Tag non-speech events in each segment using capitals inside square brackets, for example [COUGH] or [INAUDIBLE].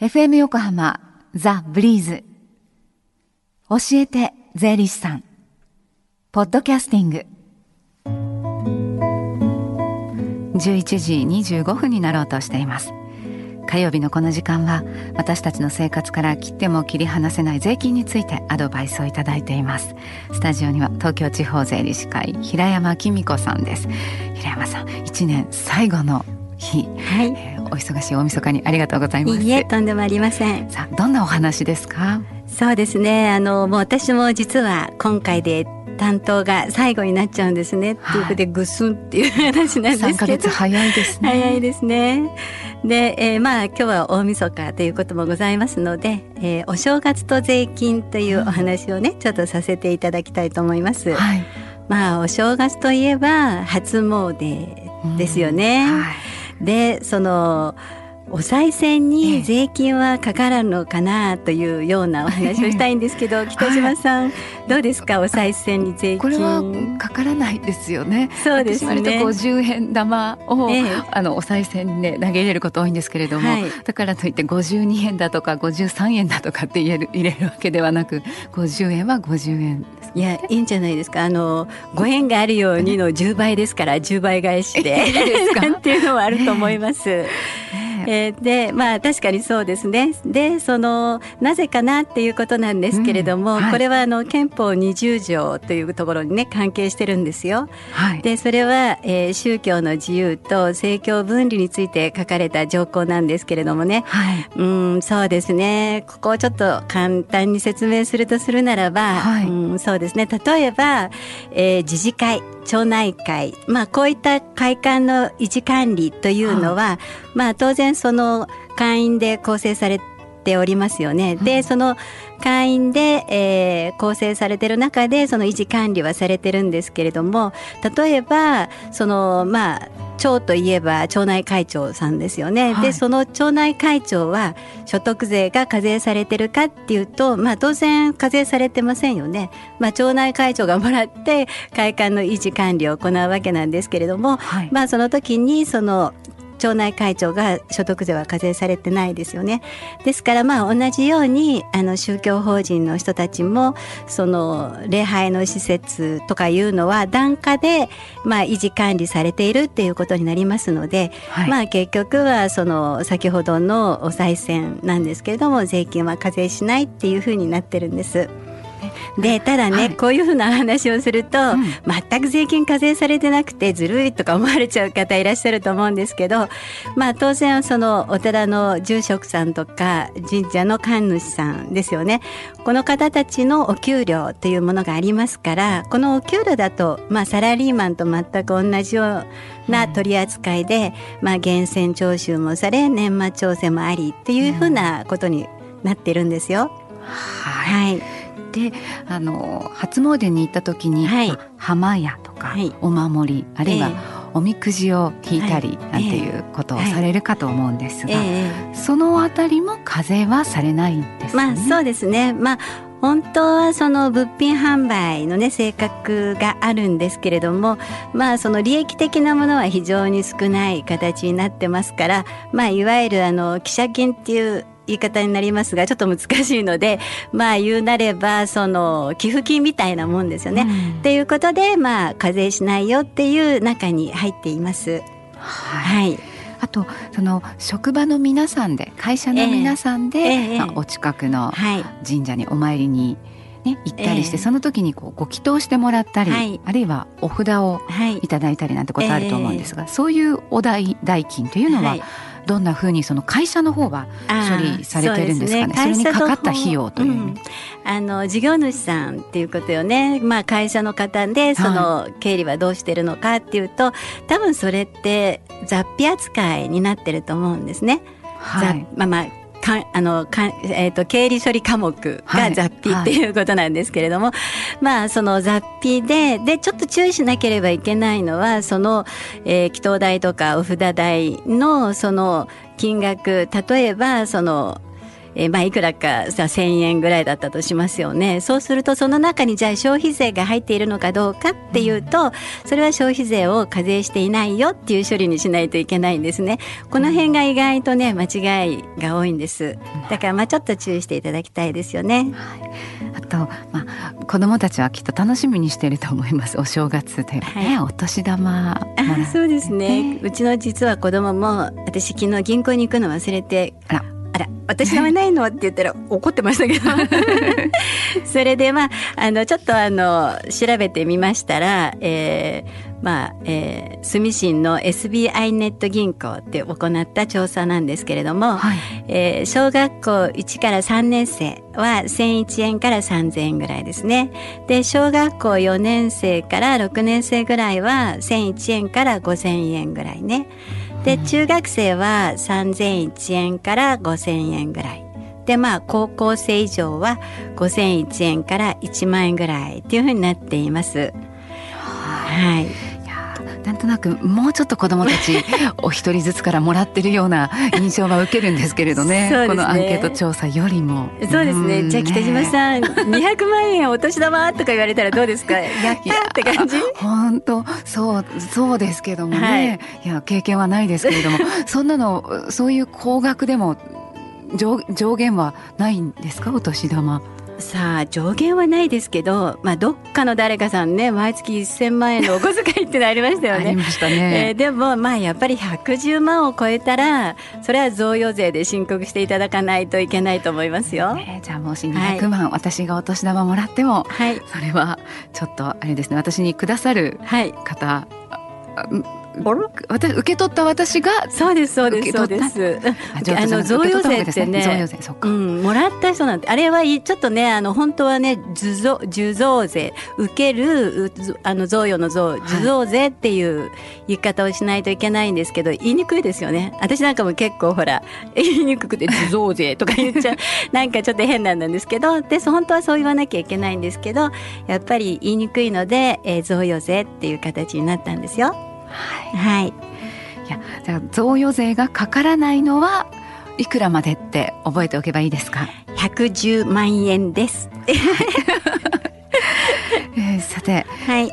FM 横浜ザ・ブリーズ。教えて税理士さん。ポッドキャスティング。11時25分になろうとしています。火曜日のこの時間は私たちの生活から切っても切り離せない税金についてアドバイスをいただいています。スタジオには東京地方税理士会平山紀美子さんです。平山さん一年最後の日、はい、えー、お忙しい大晦日にありがとうございます。いいえとんでもありません。さあどんなお話ですか？そうですね。あのもう私も実は今回で担当が最後になっちゃうんですね、はい、っていうことでぐすんっていう話なんですけど。早いですね。早いですね。で、えー、まあ今日は大晦日ということもございますので、えー、お正月と税金というお話をね、うん、ちょっとさせていただきたいと思います、はい、まあお正月といえば初詣ですよね、うん。はいでそのお賽銭に税金はかからるのかなというようなお話をしたいんですけど、北島さん、はい、どうですか？お賽銭に税金。これはかからないですよね。そうですね。割と50円玉を、ええ、あのお賽銭にね投げ入れること多いんですけれども、はい、だからといって52円だとか53円だとかって言える入れるわけではなく50円は50円いやいいんじゃないですか。あのご縁があるようにの10倍ですから10倍返しで。っ [LAUGHS] ていうのはあると思います。ええー、でまあ確かにそうですね。でそのなぜかなっていうことなんですけれども、うんはい、これはあの憲法20条というところにね関係してるんですよ。はい、でそれは、えー、宗教の自由と政教分離について書かれた条項なんですけれどもね、はい、うんそうですね。ここをちょっと簡単に説明するとするならば、はい、うんそうですね。例えば、えー、自治会町内会、まあ、こういった会館の維持管理というのは、まあ、当然その会員で構成されておりますよね。でその会員で、えー、構成されてる中でその維持管理はされてるんですけれども例えばそのまあ町といえば町内会長さんですよね、はい、でその町内会長は所得税が課税されてるかっていうと、まあ、当然課税されてませんよね、まあ、町内会長がもらって会館の維持管理を行うわけなんですけれども、はい、まあその時にその町内会長が所得税は課税されてないですよね。ですからまあ同じようにあの宗教法人の人たちもその礼拝の施設とかいうのは檀家でまあ維持管理されているっていうことになりますので、はい、まあ結局はその先ほどのお賽銭なんですけれども税金は課税しないっていうふうになってるんです。でただね、はい、こういうふうな話をすると、うん、全く税金課税されてなくてずるいとか思われちゃう方いらっしゃると思うんですけど、まあ、当然そのお寺の住職さんとか神社の神主さんですよね。この方たちのお給料というものがありますからこのお給料だと、まあ、サラリーマンと全く同じような取り扱いで、うん、まあ、源泉徴収もされ年末調整もありっていうふうなことになってるんですよ。はい、はいであの初詣に行った時に、はい、浜屋とか、はい、お守りあるいは、おみくじを引いたりなんていうことをされるかと思うんですが、そのあたりも課税はされないんですね。まあそうですね。まあ本当はその物品販売のね性格があるんですけれどもまあその利益的なものは非常に少ない形になってますからまあいわゆるあの記者金っていう言い方になりますがちょっと難しいのでまあ言うなればその寄付金みたいなもんですよね。うん、っていうことでまあ課税しないよっていう中に入っています。はい、はい。あとその職場の皆さんで会社の皆さんで、えーえー、まあ、お近くの神社にお参りに、ね、行ったりして、えー、その時にこうご祈祷してもらったり、はい、あるいはお札をい。ただいたりなんてことあると思うんですが、そういうお代代金というのは、はいどんなふうにその会社の方は処理されてるんですかね？そねそれにかかった費用という、うん、あの事業主さんっていうことよね。まあ会社の方でその経理はどうしてるのかっていうと、はい、多分それって雑費扱いになってると思うんですね。はい、まあまあかあのか、えーと、経理処理科目が雑費っていうことなんですけれども、はい、まあその雑費ででちょっと注意しなければいけないのはその、えー、祈祷代とかお札代のその金額例えばそのえー、まあいくらかさ1,000円ぐらいだったとしますよね。そうするとその中にじゃあ消費税が入っているのかどうかっていうとそれは消費税を課税していないよっていう処理にしないといけないんですね。この辺が意外とね間違いが多いんです。だからまあちょっと注意していただきたいですよね、はい、あとまあ子供たちはきっと楽しみにしていると思います。お正月で、ね、はい、お年玉あそうですね。うちの実は子供も私昨日銀行に行くの忘れてあらあら私のはないの？って言ったら [LAUGHS] 怒ってましたけど [LAUGHS] それでまああのちょっとあの調べてみましたら、えー、まあ、えー、住信の SBI ネット銀行って行った調査なんですけれども、はい、えー、小学校1から3年生は1001円から3000円ぐらいですね。で、小学校4年生から6年生ぐらいは1001円から5000円ぐらいね。で、中学生は3001円から5000円ぐらい。で、まあ、高校生以上は5001円から1万円ぐらいっていうふうになっています。はい。なんとなくもうちょっと子どもたち [LAUGHS] お一人ずつからもらってるような印象は受けるんですけれどね。ね、このアンケート調査よりも。そうですね、じゃあ北島さん200万円お年玉とか言われたらどうですか？やったって感じ？本当そうそうですけどもね、はい、いや経験はないですけれども。[LAUGHS] そんなのそういう高額でも上上限はないんですか？お年玉さあ上限はないですけど、まあ、どっかの誰かさんね毎月1000万円のお小遣いってのありましたよね。ありましたね、えー、でもまあやっぱり110万を超えたらそれは贈与税で申告していただかないといけないと思いますよ。ね、じゃあもし200万、はい、私がお年玉もらっても、はい、それはちょっとあれですね。私にくださる方、はい私受け取った私がそうですそうですそうです。あの贈与税ってね贈与税そっか、うん、もらった人なんてあれはちょっとねあの本当はね受贈受贈税受けるあの贈与の贈受贈税っていう言い方をしないといけないんですけど、言いにくいですよね。私なんかも結構ほら [LAUGHS] 言いにくくて受贈税とか言っちゃう。[LAUGHS] なんかちょっと変なんですけどで本当はそう言わなきゃいけないんですけどやっぱり言いにくいので、えー、贈与税っていう形になったんですよ。はい、はい、いやじゃあ贈与税がかからないのはいくらまでって覚えておけばいいですか？110万円です、[LAUGHS] えー、さて、はい、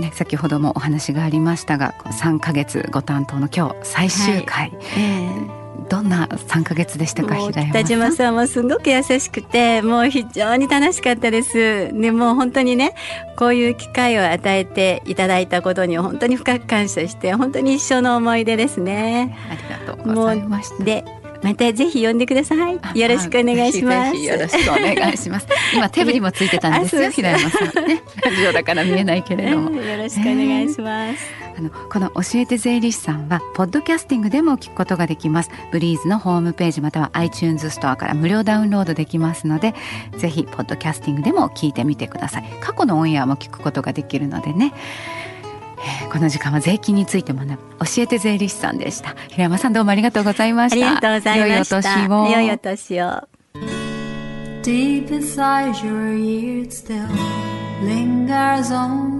ね、先ほどもお話がありましたが3か月ご担当の今日最終回、はい。えーどんな三ヶ月でしたか北島さんもすごく優しくてもう非常に楽しかったですでも本当にねこういう機会を与えていただいたことに本当に深く感謝して本当に一生の思い出ですねありがとうございましたでまたぜひ呼んでください。よろしくお願いします。よろしくお願いします。[LAUGHS] 今手振りもついてたんですよ、平山さんね。ラジオだから見えないけれども。よろしくお願いします。あのこの教えて税理士さんはポッドキャスティングでも聞くことができます。ブリーズのホームページまたは iTunes ストアから無料ダウンロードできますのでぜひポッドキャスティングでも聞いてみてください。過去のオンエアも聞くことができるのでね。えー、この時間は税金について学ぶ教えて税理士さんでした。平山さんどうもありがとうございました。ありがとうございました。良いお年を。Deep inside your ears still lingers on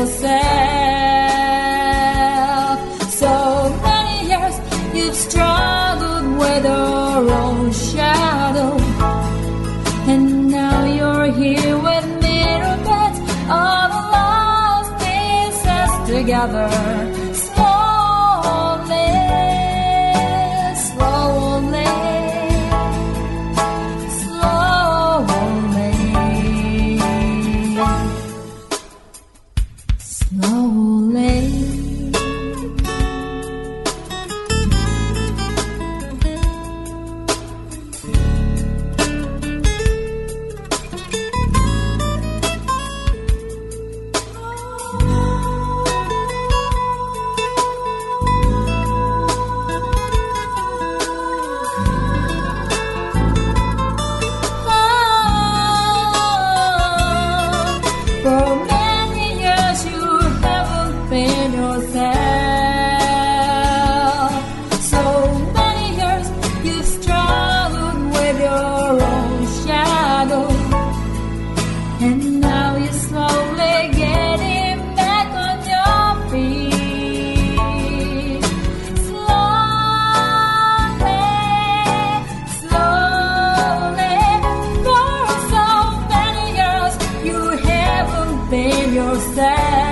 yourself. So many years you've struggled with your own shadow, and now you're here with mirror beds of lost pieces together. sad.